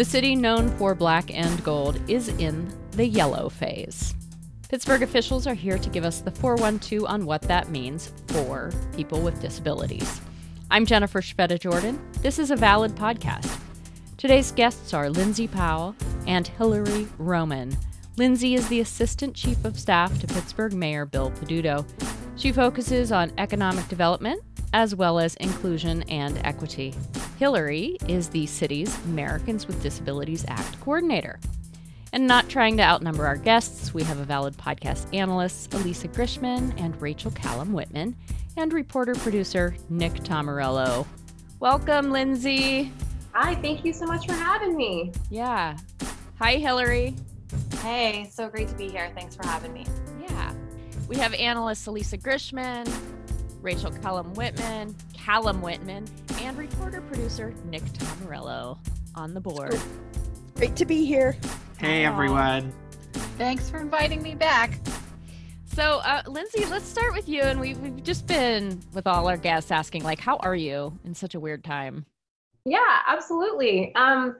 The city known for black and gold is in the yellow phase. Pittsburgh officials are here to give us the 412 on what that means for people with disabilities. I'm Jennifer Szweda Jordan. This is a valid podcast. Today's guests are Lindsay Powell and Hillary Roman. Lindsay is the Assistant Chief of Staff to Pittsburgh Mayor Bill Peduto. She focuses on economic development as well as inclusion and equity. Hillary is the city's Americans with Disabilities Act coordinator. And not trying to outnumber our guests, we have a valid podcast analyst, Alisa Grishman and Rachel Kallem Whitman, and reporter producer Nick Tomarello. Welcome, Lindsay. Hi, thank you so much for having me. Yeah. Hi, Hillary. Hey, so great to be here. Thanks for having me. Yeah. We have analyst Alisa Grishman, Rachel Kallem Whitman, Kallem Whitman, and reporter producer Nick Tomarello on the board. Great to be here. Hey, everyone. Thanks for inviting me back. So, uh, Lindsay, let's start with you. And we've, we've just been with all our guests asking, like, how are you in such a weird time? Yeah, absolutely. Um,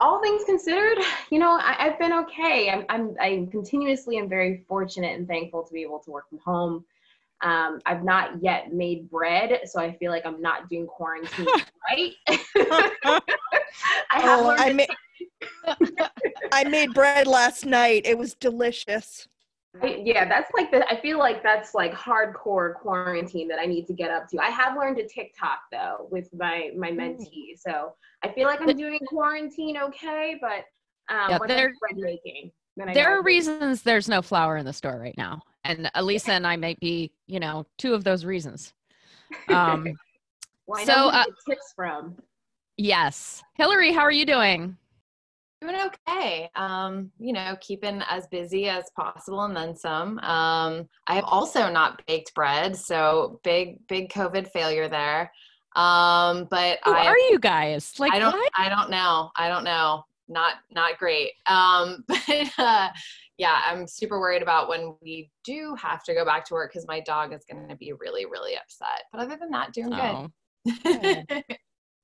all things considered, you know, I, have been okay. I'm, I'm, I continuously am very fortunate and thankful to be able to work from home. Um, I've not yet made bread, so I feel like I'm not doing quarantine right. I have oh, I, ma- I made bread last night. It was delicious. I, yeah, that's like the. I feel like that's like hardcore quarantine that I need to get up to. I have learned to TikTok though with my my mm. mentee, so I feel like I'm doing quarantine okay. But um, yeah, bread making, there are reasons there's no flour in the store right now and Alisa and I might be, you know, two of those reasons. Um, well, so uh, tips from. Yes, Hillary, how are you doing? Doing okay. Um, you know, keeping as busy as possible and then some. Um, I have also not baked bread, so big, big COVID failure there. Um, but who I, are you guys? Like, I don't, what? I don't know. I don't know. Not, not great. Um, but uh, yeah, I'm super worried about when we do have to go back to work because my dog is going to be really, really upset. But other than that, doing oh. good.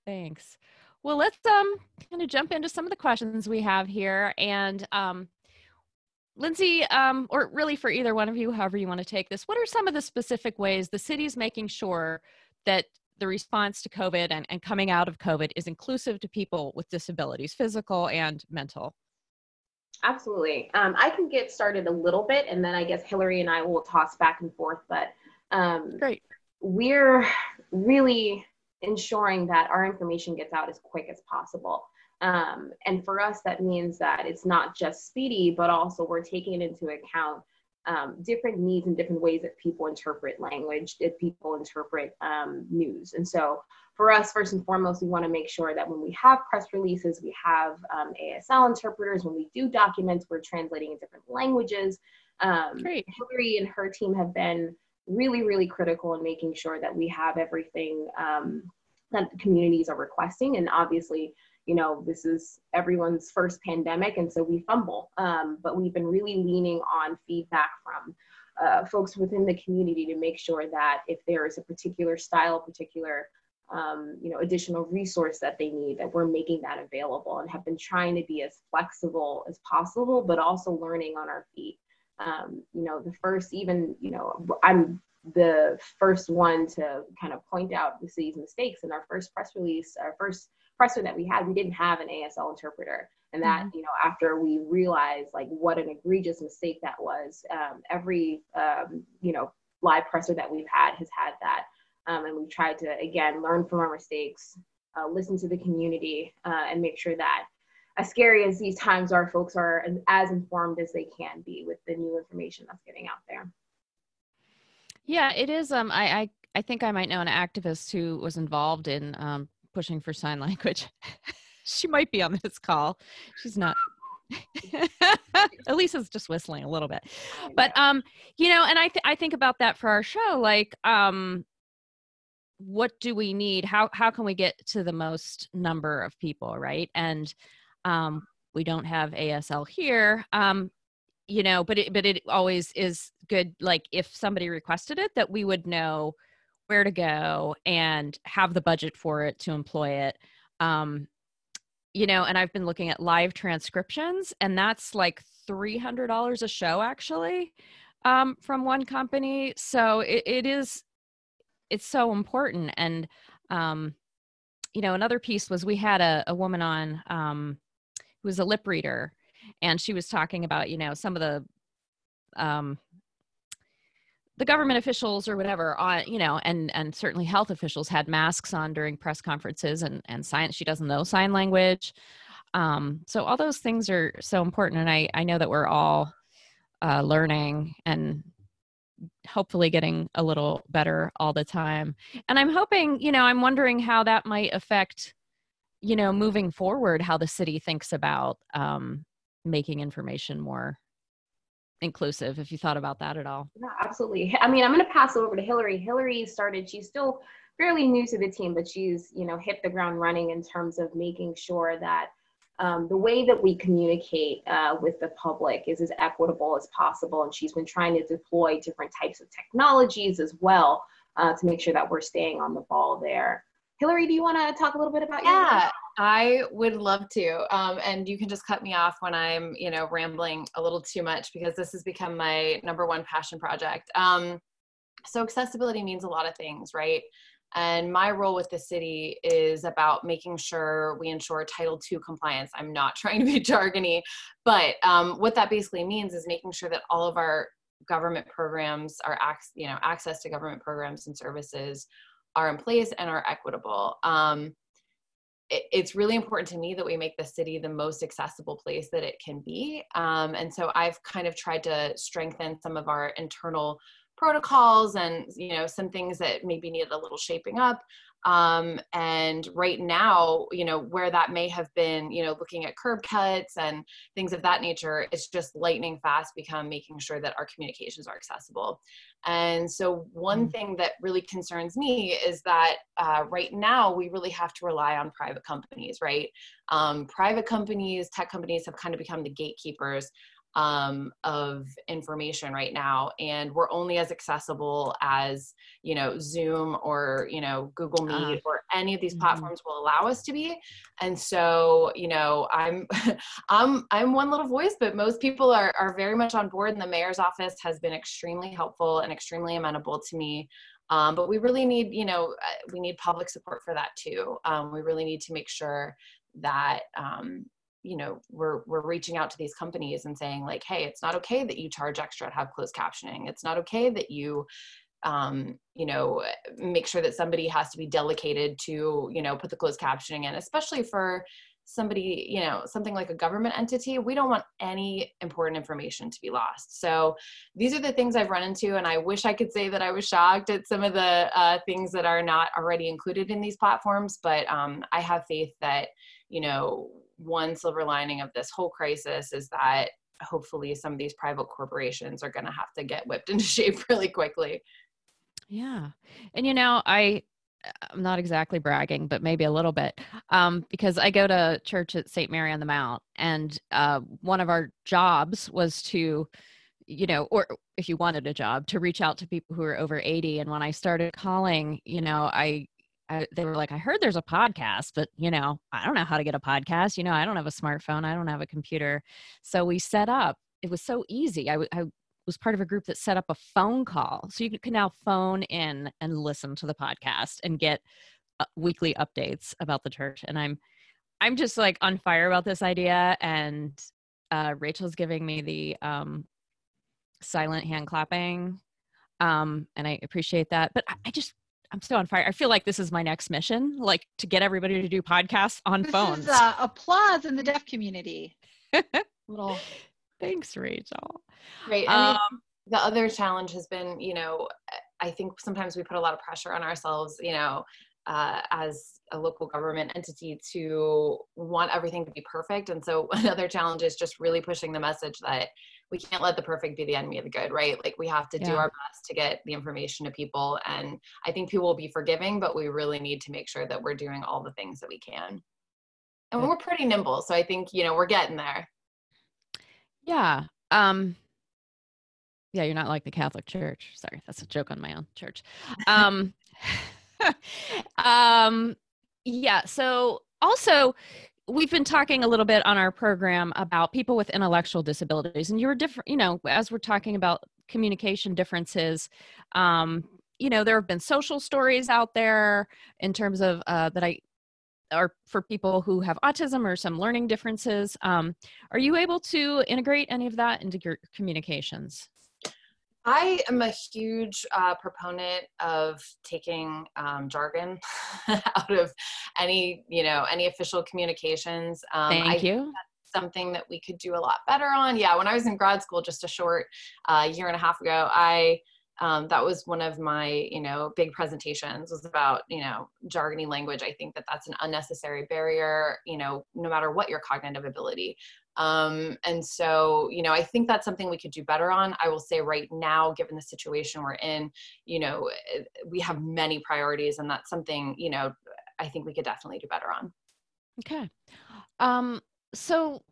Thanks. Well, let's um kind of jump into some of the questions we have here, and um, Lindsay, um, or really for either one of you, however you want to take this, what are some of the specific ways the city's making sure that the response to COVID and, and coming out of COVID is inclusive to people with disabilities, physical and mental? Absolutely. Um, I can get started a little bit, and then I guess Hillary and I will toss back and forth. But um, great. We're really ensuring that our information gets out as quick as possible. Um, and for us, that means that it's not just speedy, but also we're taking it into account um, different needs and different ways that people interpret language, that people interpret um, news. And so for us, first and foremost, we want to make sure that when we have press releases, we have um, ASL interpreters. When we do documents, we're translating in different languages. Um, Great. Hillary and her team have been really, really critical in making sure that we have everything um, that communities are requesting. And obviously, you know, this is everyone's first pandemic, and so we fumble. Um, but we've been really leaning on feedback from uh, folks within the community to make sure that if there is a particular style, particular um, you know, additional resource that they need, that we're making that available and have been trying to be as flexible as possible, but also learning on our feet. Um, you know, the first, even, you know, I'm the first one to kind of point out the city's mistakes in our first press release, our first presser that we had, we didn't have an ASL interpreter. And that, mm-hmm. you know, after we realized like what an egregious mistake that was, um, every, um, you know, live presser that we've had has had that. Um, and we've tried to, again, learn from our mistakes, uh, listen to the community, uh, and make sure that as scary as these times are, folks are as informed as they can be with the new information that's getting out there. Yeah, it is. Um, I, I, I think I might know an activist who was involved in um, pushing for sign language. she might be on this call. She's not. Alisa's just whistling a little bit, but um, you know, and I th- I think about that for our show. Like, um, what do we need? How how can we get to the most number of people, right? And um, we don't have ASL here. Um, you know, but it but it always is good. Like if somebody requested it, that we would know where to go and have the budget for it to employ it. Um, you know, and I've been looking at live transcriptions, and that's like $300 a show actually um, from one company. So it, it is, it's so important. And, um, you know, another piece was we had a, a woman on um, who was a lip reader, and she was talking about, you know, some of the, um, the government officials or whatever on you know and and certainly health officials had masks on during press conferences and and science she doesn't know sign language. Um, so all those things are so important and i i know that we're all uh, learning and hopefully getting a little better all the time. And i'm hoping you know i'm wondering how that might affect you know moving forward how the city thinks about um, making information more inclusive if you thought about that at all. Yeah absolutely. I mean i'm going to pass over to hillary. Hillary started she's still fairly new to the team but she's you know hit the ground running in terms of making sure that um, the way that we communicate uh, with the public is as equitable as possible and she's been trying to deploy different types of technologies as well uh, to make sure that we're staying on the ball there. Hillary do you want to talk a little bit about yeah. your- I would love to. Um, and you can just cut me off when I'm, you know, rambling a little too much because this has become my number one passion project. Um, so accessibility means a lot of things, right? And my role with the city is about making sure we ensure Title II compliance. I'm not trying to be jargony, but um, what that basically means is making sure that all of our government programs, ac- you know access to government programs and services, are in place and are equitable. Um, it's really important to me that we make the city the most accessible place that it can be. Um, and so I've kind of tried to strengthen some of our internal protocols and you know some things that maybe needed a little shaping up um, and right now you know where that may have been you know looking at curb cuts and things of that nature it's just lightning fast become making sure that our communications are accessible and so one mm. thing that really concerns me is that uh, right now we really have to rely on private companies right um, private companies tech companies have kind of become the gatekeepers um, of information right now and we're only as accessible as you know zoom or you know google ah. meet uh, or any of these mm-hmm. platforms will allow us to be and so you know i'm i'm i'm one little voice but most people are, are very much on board and the mayor's office has been extremely helpful and extremely amenable to me um, but we really need you know uh, we need public support for that too um, we really need to make sure that um, you know we're we're reaching out to these companies and saying like hey it's not okay that you charge extra to have closed captioning. It's not okay that you um, you know make sure that somebody has to be delegated to you know put the closed captioning in especially for somebody you know something like a government entity. We don't want any important information to be lost. So these are the things i've run into and i wish i could say that i was shocked at some of the uh, things that are not already included in these platforms but um, i have faith that you know one silver lining of this whole crisis is that hopefully some of these private corporations are going to have to get whipped into shape really quickly. Yeah. And you know, I I'm not exactly bragging, but maybe a little bit, um, because I go to church at St. Mary on the Mount, and uh, one of our jobs was to, you know, or if you wanted a job, to reach out to people who are over 80. And when I started calling, you know, I I, they were like, I heard there's a podcast, but you know, I don't know how to get a podcast. You know, I don't have a smartphone, I don't have a computer. So we set up, it was so easy. I, was part of a group that set up a phone call. So you can now phone in and listen to the podcast and get uh, weekly updates about the church. And I'm, I'm just like on fire about this idea. And uh, Rachel's giving me the um, silent hand clapping. Um, and I appreciate that. But I, I just I'm so on fire. I feel like this is my next mission, like to get everybody to do podcasts on this phones. Is, uh, applause in the deaf community. Little. Thanks, Rachel. Right. I mean, um, the other challenge has been, you know, I think sometimes we put a lot of pressure on ourselves, you know, uh, as a local government entity to want everything to be perfect. And so another challenge is just really pushing the message that we can't let the perfect be the enemy of the good, right? Like we have to yeah. do our best to get the information to people. And I think people will be forgiving, but we really need to make sure that we're doing all the things that we can. And we're pretty nimble. So I think, you know, we're getting there. Yeah. Um, yeah, you're not like the Catholic Church. Sorry, that's a joke on my own church. Um, um, yeah. So also, we've been talking a little bit on our program about people with intellectual disabilities and you're different you know as we're talking about communication differences um, you know there have been social stories out there in terms of uh, that i are for people who have autism or some learning differences. Um, are you able to integrate any of that into your communications I am a huge uh, proponent of taking um, jargon out of any, you know, any official communications. Um, Thank I you. something that we could do a lot better on. Yeah, when I was in grad school, just a short uh, year and a half ago, I um, that was one of my you know big presentations was about you know jargony language i think that that's an unnecessary barrier you know no matter what your cognitive ability um, and so, you know, I think that's something we could do better on. I will say right now, given the situation we're in, you know, eh, we have many priorities, and that's something, you know, I think we could definitely do better on. Okay. Um, so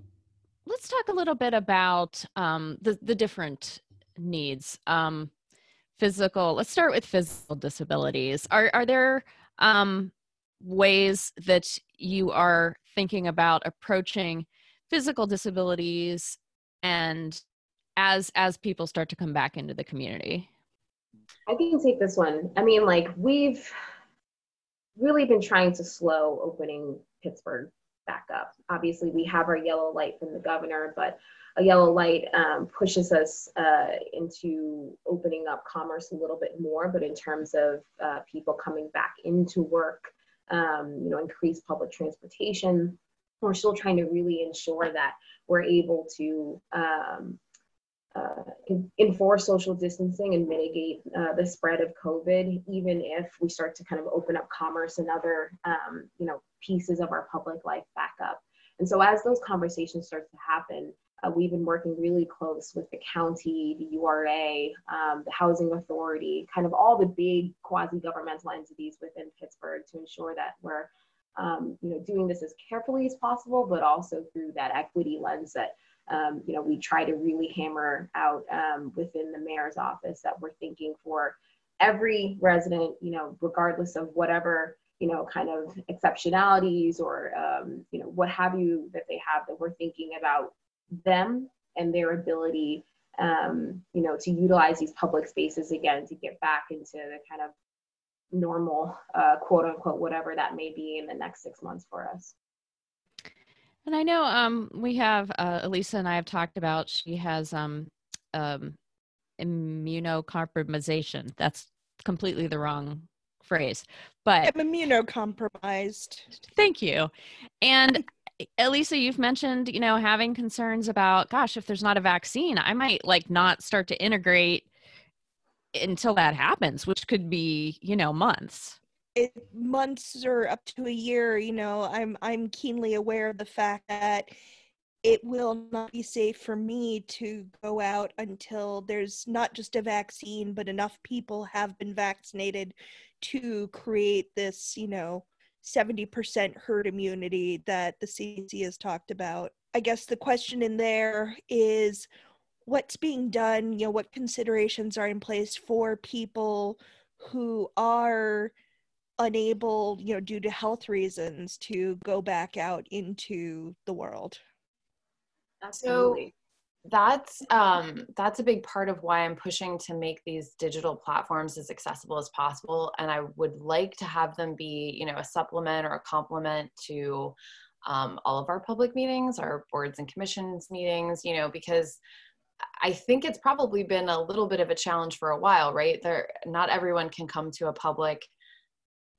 let's talk a little bit about um, the, the different needs. Um, physical, let's start with physical disabilities. Are, are there um, ways that you are thinking about approaching physical disabilities and as as people start to come back into the community. I can take this one. I mean like we've really been trying to slow opening pittsburgh back up. Obviously we have our yellow light from the governor but a yellow light um, pushes us uh, into opening up commerce a little bit more but in terms of uh, people coming back into work um, you know increased public transportation we're still trying to really ensure that we're able to um, uh, enforce social distancing and mitigate uh, the spread of COVID, even if we start to kind of open up commerce and other, um, you know, pieces of our public life back up. And so as those conversations start to happen, uh, we've been working really close with the county, the URA, um, the housing authority, kind of all the big quasi-governmental entities within Pittsburgh to ensure that we're um, you know, doing this as carefully as possible, but also through that equity lens that, um, you know, we try to really hammer out um, within the mayor's office that we're thinking for every resident, you know, regardless of whatever, you know, kind of exceptionalities or, um, you know, what have you that they have, that we're thinking about them and their ability um, you know, to utilize these public spaces again to get back into the kind of normal, uh, quote unquote, whatever that may be in the next six months for us. And I know um, we have uh, Alisa and I have talked about. She has um, um, immunocompromisation. That's completely the wrong phrase, but I'm immunocompromised. Thank you. And Alisa, you've mentioned you know having concerns about, gosh, if there's not a vaccine, I might like not start to integrate until that happens, which could be, you know, months. It, months or up to a year, you know, I'm I'm keenly aware of the fact that it will not be safe for me to go out until there's not just a vaccine, but enough people have been vaccinated to create this, you know, 70% herd immunity that the CDC has talked about. I guess the question in there is what's being done you know what considerations are in place for people who are unable you know due to health reasons to go back out into the world Absolutely. so that's um that's a big part of why i'm pushing to make these digital platforms as accessible as possible and i would like to have them be you know a supplement or a complement to um, all of our public meetings our boards and commissions meetings you know because I think it's probably been a little bit of a challenge for a while, right? There, not everyone can come to a public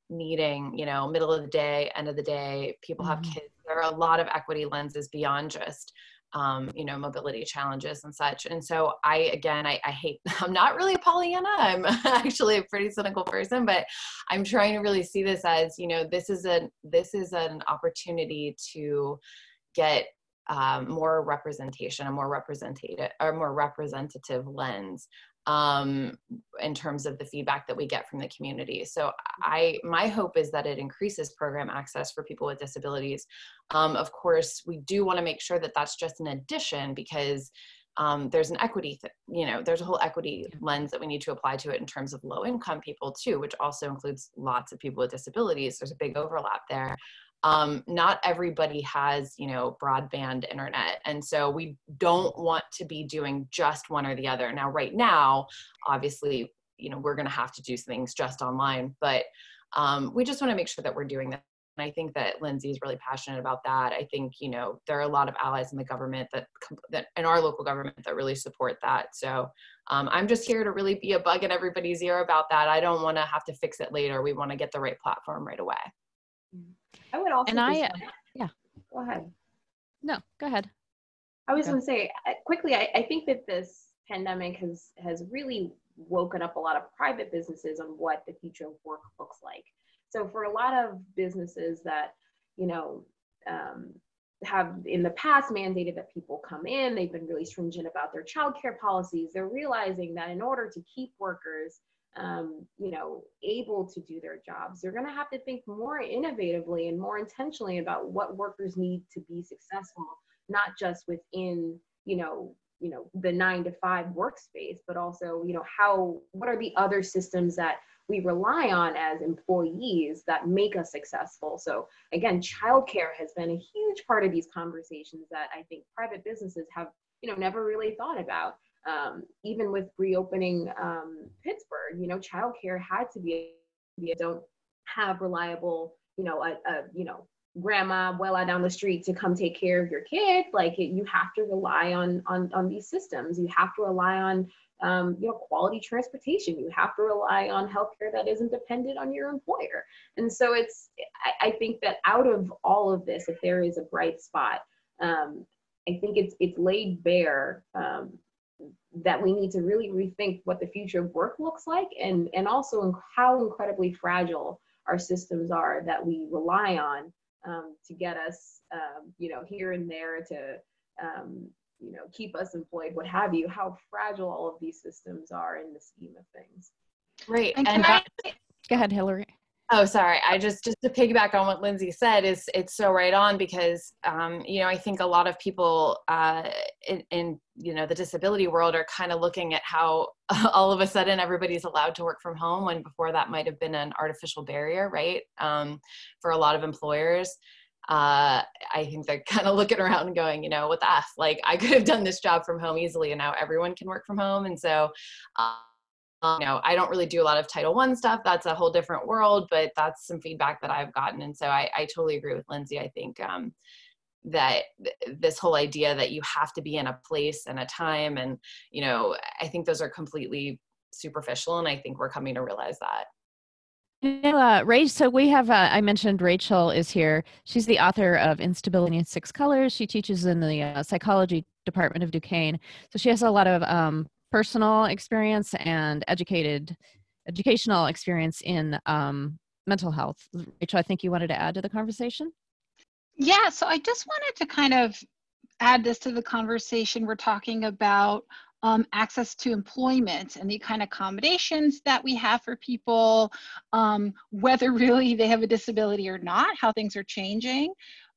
meeting, you know, middle of the day, end of the day. People have mm-hmm. kids. There are a lot of equity lenses beyond just, um, you know, mobility challenges and such. And so I, again, I, I hate, I'm not really a Pollyanna. I'm actually a pretty cynical person, but I'm trying to really see this as, you know, this is a, this is an opportunity to get um, more representation, a more representative, or more representative lens um, in terms of the feedback that we get from the community. So I, my hope is that it increases program access for people with disabilities. Um, of course, we do want to make sure that that's just an addition because um, there's an equity, th- you know, there's a whole equity lens that we need to apply to it in terms of low income people too, which also includes lots of people with disabilities. There's a big overlap there. Um, not everybody has you know broadband internet and so we don't want to be doing just one or the other now right now obviously you know we're going to have to do things just online but um, we just want to make sure that we're doing that and I think that Lindsay is really passionate about that. I think you know there are a lot of allies in the government that that in our local government that really support that. So um, I'm just here to really be a bug in everybody's ear about that. I don't want to have to fix it later. We want to get the right platform right away. I would also And I, yeah. go ahead. No, go ahead. I was Okay. going to say quickly. I, I think that this pandemic has has really woken up a lot of private businesses on what the future of work looks like. So for a lot of businesses that you know um, have in the past mandated that people come in, they've been really stringent about their childcare policies. They're realizing that in order to keep workers um, you know, able to do their jobs. They're going to have to think more innovatively and more intentionally about what workers need to be successful, not just within, you know, you know, the nine to five workspace, but also, you know, how, what are the other systems that we rely on as employees that make us successful. So again, childcare has been a huge part of these conversations that I think private businesses have, you know, never really thought about um, even with reopening um, Pittsburgh, you know, childcare had to be, you don't have reliable, you know, a, a you know, grandma well down the street to come take care of your kid. Like it, you have to rely on, on, on these systems. You have to rely on, um, you know, quality transportation. You have to rely on healthcare that isn't dependent on your employer. And so it's, I, I think that out of all of this, if there is a bright spot, um, I think it's it's laid bare um, that we need to really rethink what the future of work looks like and, and also how incredibly fragile our systems are that we rely on um, to get us, um, you know, here and there to, um, you know, keep us employed, what have you, how fragile all of these systems are in the scheme of things. Right. And And, can I, that- Go ahead, Hillary. Oh, sorry. I just just to piggyback on what Lindsay said is it's so right on because um, you know I think a lot of people uh, in, in you know the disability world are kind of looking at how all of a sudden everybody's allowed to work from home when before that might have been an artificial barrier, right? Um, for a lot of employers. Uh, I think they're kind of looking around and going, you know, what the f? Like I could have done this job from home easily, and now everyone can work from home, and so. Uh, you know, I don't really do a lot of Title One stuff. That's a whole different world, but that's some feedback that I've gotten, and so I, I totally agree with Lindsay. I think um, that th- this whole idea that you have to be in a place and a time, and you know, I think those are completely superficial, and I think we're coming to realize that. Uh, Rach, so we have, uh, I mentioned Rachel is here. She's the author of Instability in Six Colors. She teaches in the uh, psychology department of Duquesne. So she has a lot of um, personal experience and educated, educational experience in um, mental health. Rachel, I think you wanted to add to the conversation? yeah, so I just wanted to kind of add this to the conversation. We're talking about um, access to employment and the kind of accommodations that we have for people, um, whether really they have a disability or not, how things are changing.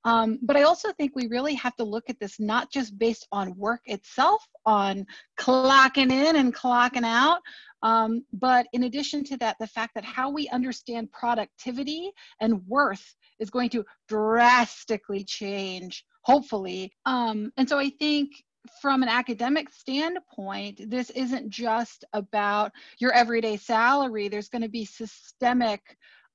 Um, but I also think we really have to look at this not just based on work itself, on clocking in and clocking out, um, but in addition to that, the fact that how we understand productivity and worth is going to drastically change, hopefully. Um, and so I think from an academic standpoint, this isn't just about your everyday salary. There's going to be systemic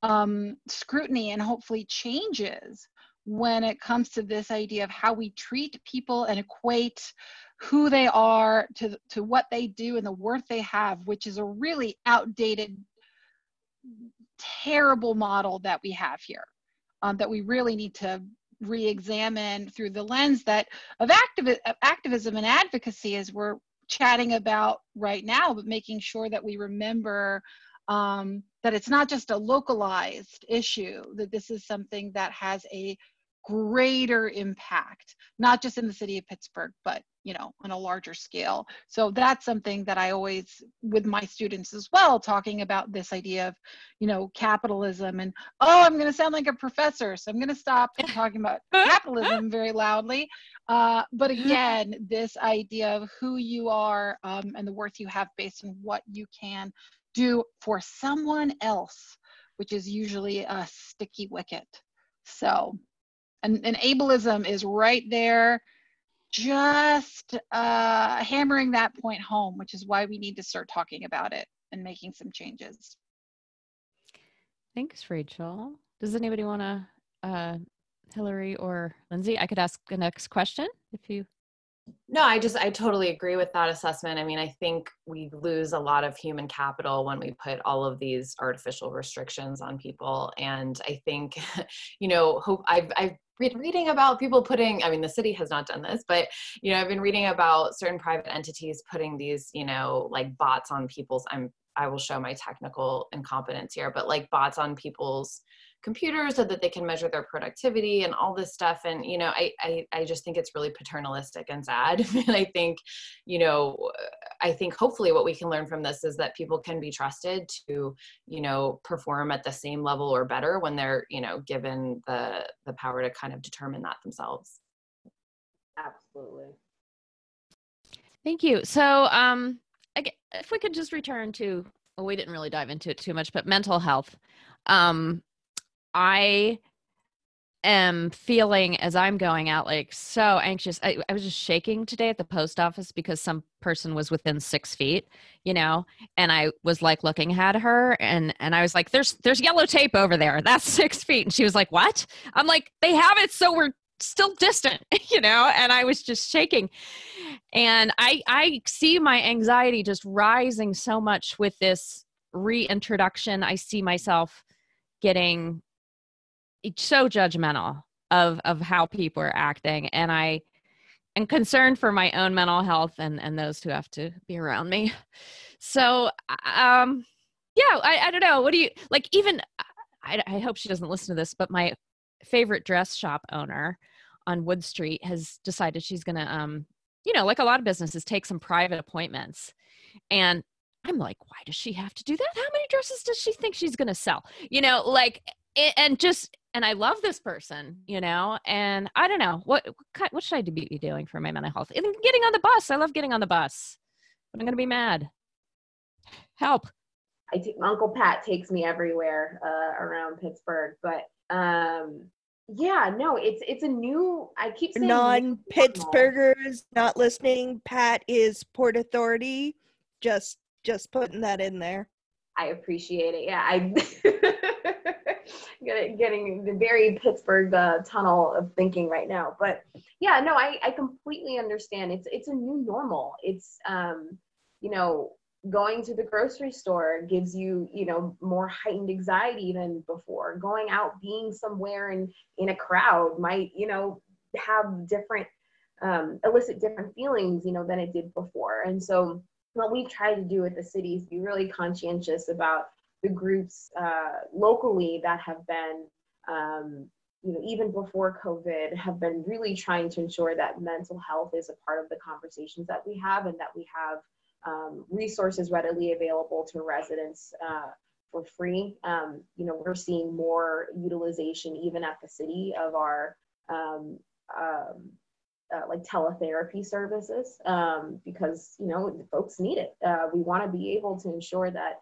um, scrutiny and hopefully changes when it comes to this idea of how we treat people and equate who they are to, to what they do and the worth they have, which is a really outdated, terrible model that we have here um, that we really need to re-examine through the lens that of activi- of activism and advocacy as we're chatting about right now, but making sure that we remember um, that it's not just a localized issue, that this is something that has a greater impact, not just in the city of Pittsburgh, but you know, on a larger scale. So that's something that I always, with my students as well, talking about this idea of, you know, capitalism and, oh, I'm going to sound like a professor, so I'm going to stop talking about capitalism very loudly. Uh, but again, this idea of who you are um, and the worth you have based on what you can do for someone else, which is usually a sticky wicket. So and, and ableism is right there just uh, hammering that point home, which is why we need to start talking about it and making some changes. Thanks, Rachel. Does anybody want to, uh, Hillary or Lindsay? I could ask the next question if you. No, I just, I totally agree with that assessment. I mean, I think we lose a lot of human capital when we put all of these artificial restrictions on people. And I think, you know, hope I've, I've been reading about people putting, I mean, the city has not done this, but, you know, I've been reading about certain private entities putting these, you know, like bots on people's, I'm, I will show my technical incompetence here, but like bots on people's computers so that they can measure their productivity and all this stuff. And you know i i, I just think it's really paternalistic and sad. And i think you know i think hopefully what we can learn from this is that people can be trusted to you know perform at the same level or better when they're you know given the the power to kind of determine that themselves. Absolutely. Thank you. So um if we could just return to well we didn't really dive into it too much but mental health. Um I am feeling as I'm going out like so anxious. I, I, was just shaking today at the post office because some person was within six feet, you know, and I was like looking at her and and I was like, "There's there's yellow tape over there. That's six feet." And she was like, "What?" I'm like, "They have it, so we're still distant, you know." And I was just shaking, and I I see my anxiety just rising so much with this reintroduction. I see myself getting so judgmental of of how people are acting. And i am concerned for my own mental health and and those who have to be around me. So um yeah i, I don't know. What do you like even I, I hope she doesn't listen to this but my favorite dress shop owner on wood street has decided she's gonna um you know like a lot of businesses take some private appointments. And i'm like why does she have to do that? How many dresses does she think she's gonna sell? You know like and just and I love this person, you know, and I don't know what what should I be doing for my mental health? And getting on the bus. I love getting on the bus, but I'm gonna be mad. Help. I take Uncle Pat takes me everywhere uh, around Pittsburgh, but um, yeah, no, it's it's a new. I keep saying non Pittsburghers not listening. Pat is Port Authority. Just just putting that in there. I appreciate it. Yeah, I getting the very Pittsburgh uh, tunnel of thinking right now. But yeah, no, I, I completely understand. It's it's a new normal. It's um, you know, going to the grocery store gives you you know more heightened anxiety than before. Going out, being somewhere in in a crowd might you know have different um, elicit different feelings you know than it did before. And so what we try to do at the city is be really conscientious about the groups uh, locally that have been, um, you know, even before COVID, have been really trying to ensure that mental health is a part of the conversations that we have and that we have um, resources readily available to residents uh, for free. Um, you know, we're seeing more utilization even at the city of our um, um, uh, like teletherapy services um, because you know folks need it. Uh, we want to be able to ensure that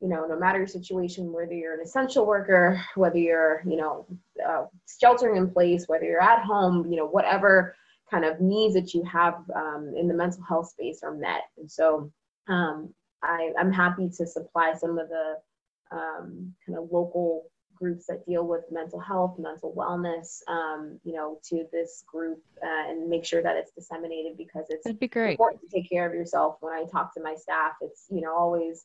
you know, no matter your situation, whether you're an essential worker, whether you're, you know, uh, sheltering in place, whether you're at home, you know, whatever kind of needs that you have um, in the mental health space are met. And so um, I, am happy to supply some of the um, kind of local groups that deal with mental health, mental wellness, um, you know, to this group uh, and make sure that it's disseminated because it's That'd be great. important to take care of yourself. When I talk to my staff, it's, you know, always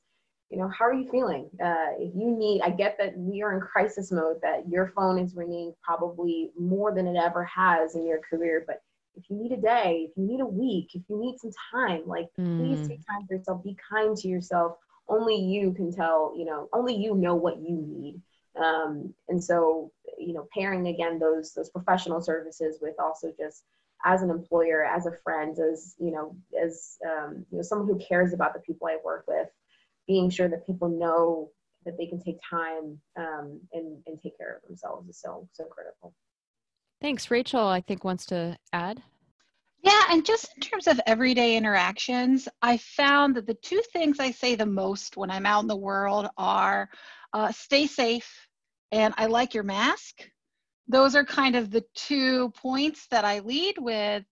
you know, how are you feeling? Uh, if you need, I get that we are in crisis mode, that your phone is ringing probably more than it ever has in your career. But if you need a day, if you need a week, if you need some time, like mm. please take time for yourself, be kind to yourself. Only you can tell, you know, only you know what you need. Um, and so, you know, pairing again those those professional services with also just as an employer, as a friend, as you know, as um, you know, someone who cares about the people I work with being sure that people know that they can take time um, and, and take care of themselves is so so critical. Thanks. Rachel i think wants to add. Yeah and just in terms of everyday interactions i found that the two things i say the most when i'm out in the world are uh, stay safe and i like your mask. Those are kind of the two points that I lead with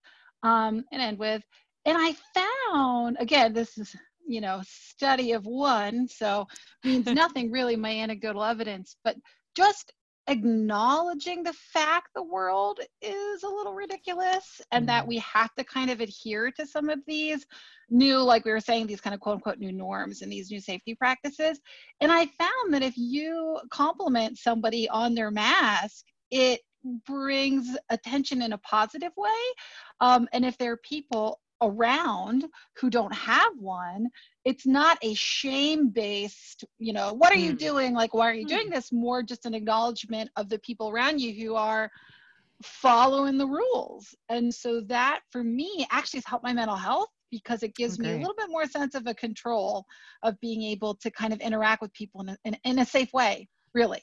um, and end with. And I found, again, this is, you know, study of one, so means nothing really, my anecdotal evidence, but just acknowledging the fact the world is a little ridiculous and that mm-hmm. we have to kind of adhere to some of these new like we were saying these kind of quote unquote new norms and these new safety practices and i found that if you compliment somebody on their mask it brings attention in a positive way um, and if there are people around who don't have one it's not a shame based you know what are mm. you hmm. doing like why are you doing this more just an acknowledgement of the people around you who are following the rules and so that for me actually has helped my mental health because it gives okay. me a little bit more sense of a control of being able to kind of interact with people in a, in, in a safe way really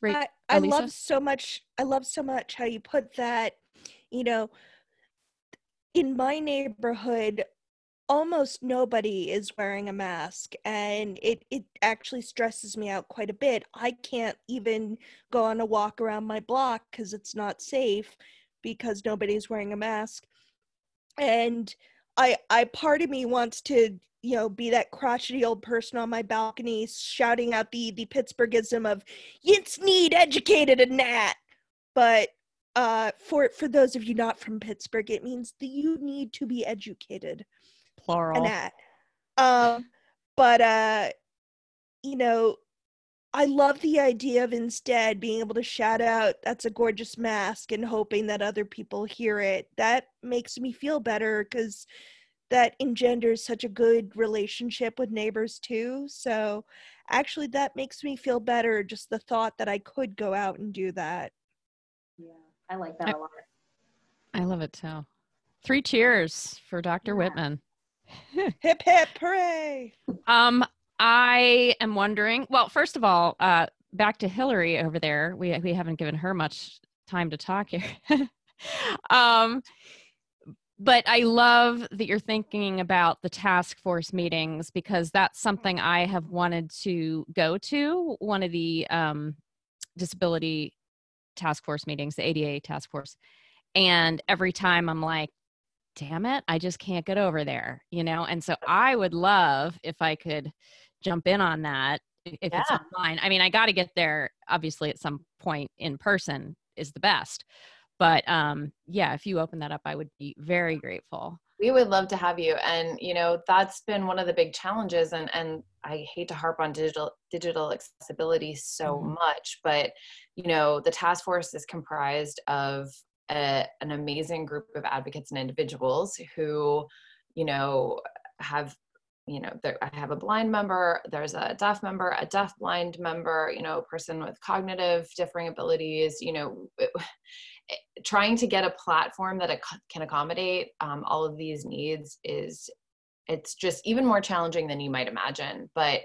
right I, I love so much i love so much how you put that you know in my neighborhood almost nobody is wearing a mask and it it actually stresses me out quite a bit. I can't even go on a walk around my block because it's not safe because nobody's wearing a mask. And i i part of me wants to you know be that crotchety old person on my balcony shouting out the the pittsburghism of yinz need educated in that. But uh, for for those of you not from Pittsburgh, it means that you need to be educated. Plural. That. Um, but uh, you know, I love the idea of instead being able to shout out, "That's a gorgeous mask," and hoping that other people hear it. That makes me feel better because that engenders such a good relationship with neighbors too. So actually, that makes me feel better. Just the thought that I could go out and do that. Yeah. I like that I, a lot. I love it too. Three cheers for Dr. Yeah. Whitman. hip hip hooray. Um, I am wondering. Well, first of all, uh, back to Hillary over there. We we haven't given her much time to talk here. um, but I love that you're thinking about the task force meetings because that's something I have wanted to go to. One of the um, disability task force meetings, the ADA task force. And every time I'm like, damn it, I just can't get over there, you know? And so I would love if I could jump in on that if yeah. it's online. I mean, I got to get there obviously at some point in person is the best. But um yeah, if you open that up, I would be very grateful. We would love to have you and you know, that's been one of the big challenges and and I hate to harp on digital digital accessibility so mm-hmm. much, but you know, the task force is comprised of a, an amazing group of advocates and individuals who, you know, have you know there, i have a blind member there's a deaf member a deaf blind member you know a person with cognitive differing abilities you know it, trying to get a platform that can accommodate um, all of these needs is it's just even more challenging than you might imagine. But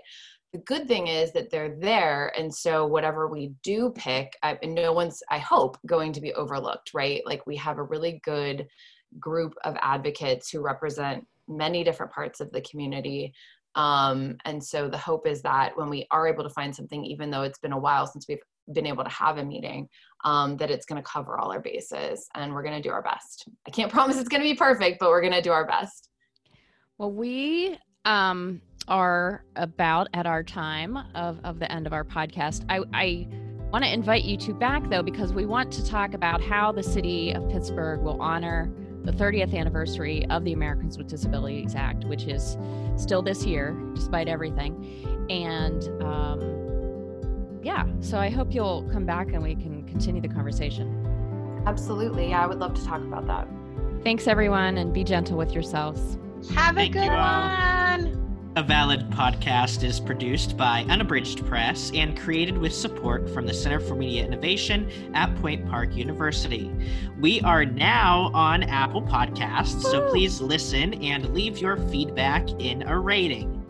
the good thing is that they're there and so whatever we do pick I, no one's i hope going to be overlooked right? Like we have a really good group of advocates who represent many different parts of the community. Um, and so the hope is that when we are able to find something even though it's been a while since we've been able to have a meeting um, that it's going to cover all our bases and we're going to do our best. I can't promise it's going to be perfect but we're going to do our best. Well we um, are about at our time of, of the end of our podcast. I, I want to invite you to back though, because we want to talk about how the city of Pittsburgh will honor the 30th anniversary of the Americans with Disabilities Act, which is still this year, despite everything. And um, yeah, so I hope you'll come back and we can continue the conversation. Absolutely. Yeah, I would love to talk about that. Thanks, everyone, and be gentle with yourselves. Have a Thank good one. A Valid podcast is produced by Unabridged Press and created with support from the Center for Media Innovation at Point Park University. We are now on Apple Podcasts, so please listen and leave your feedback in a rating.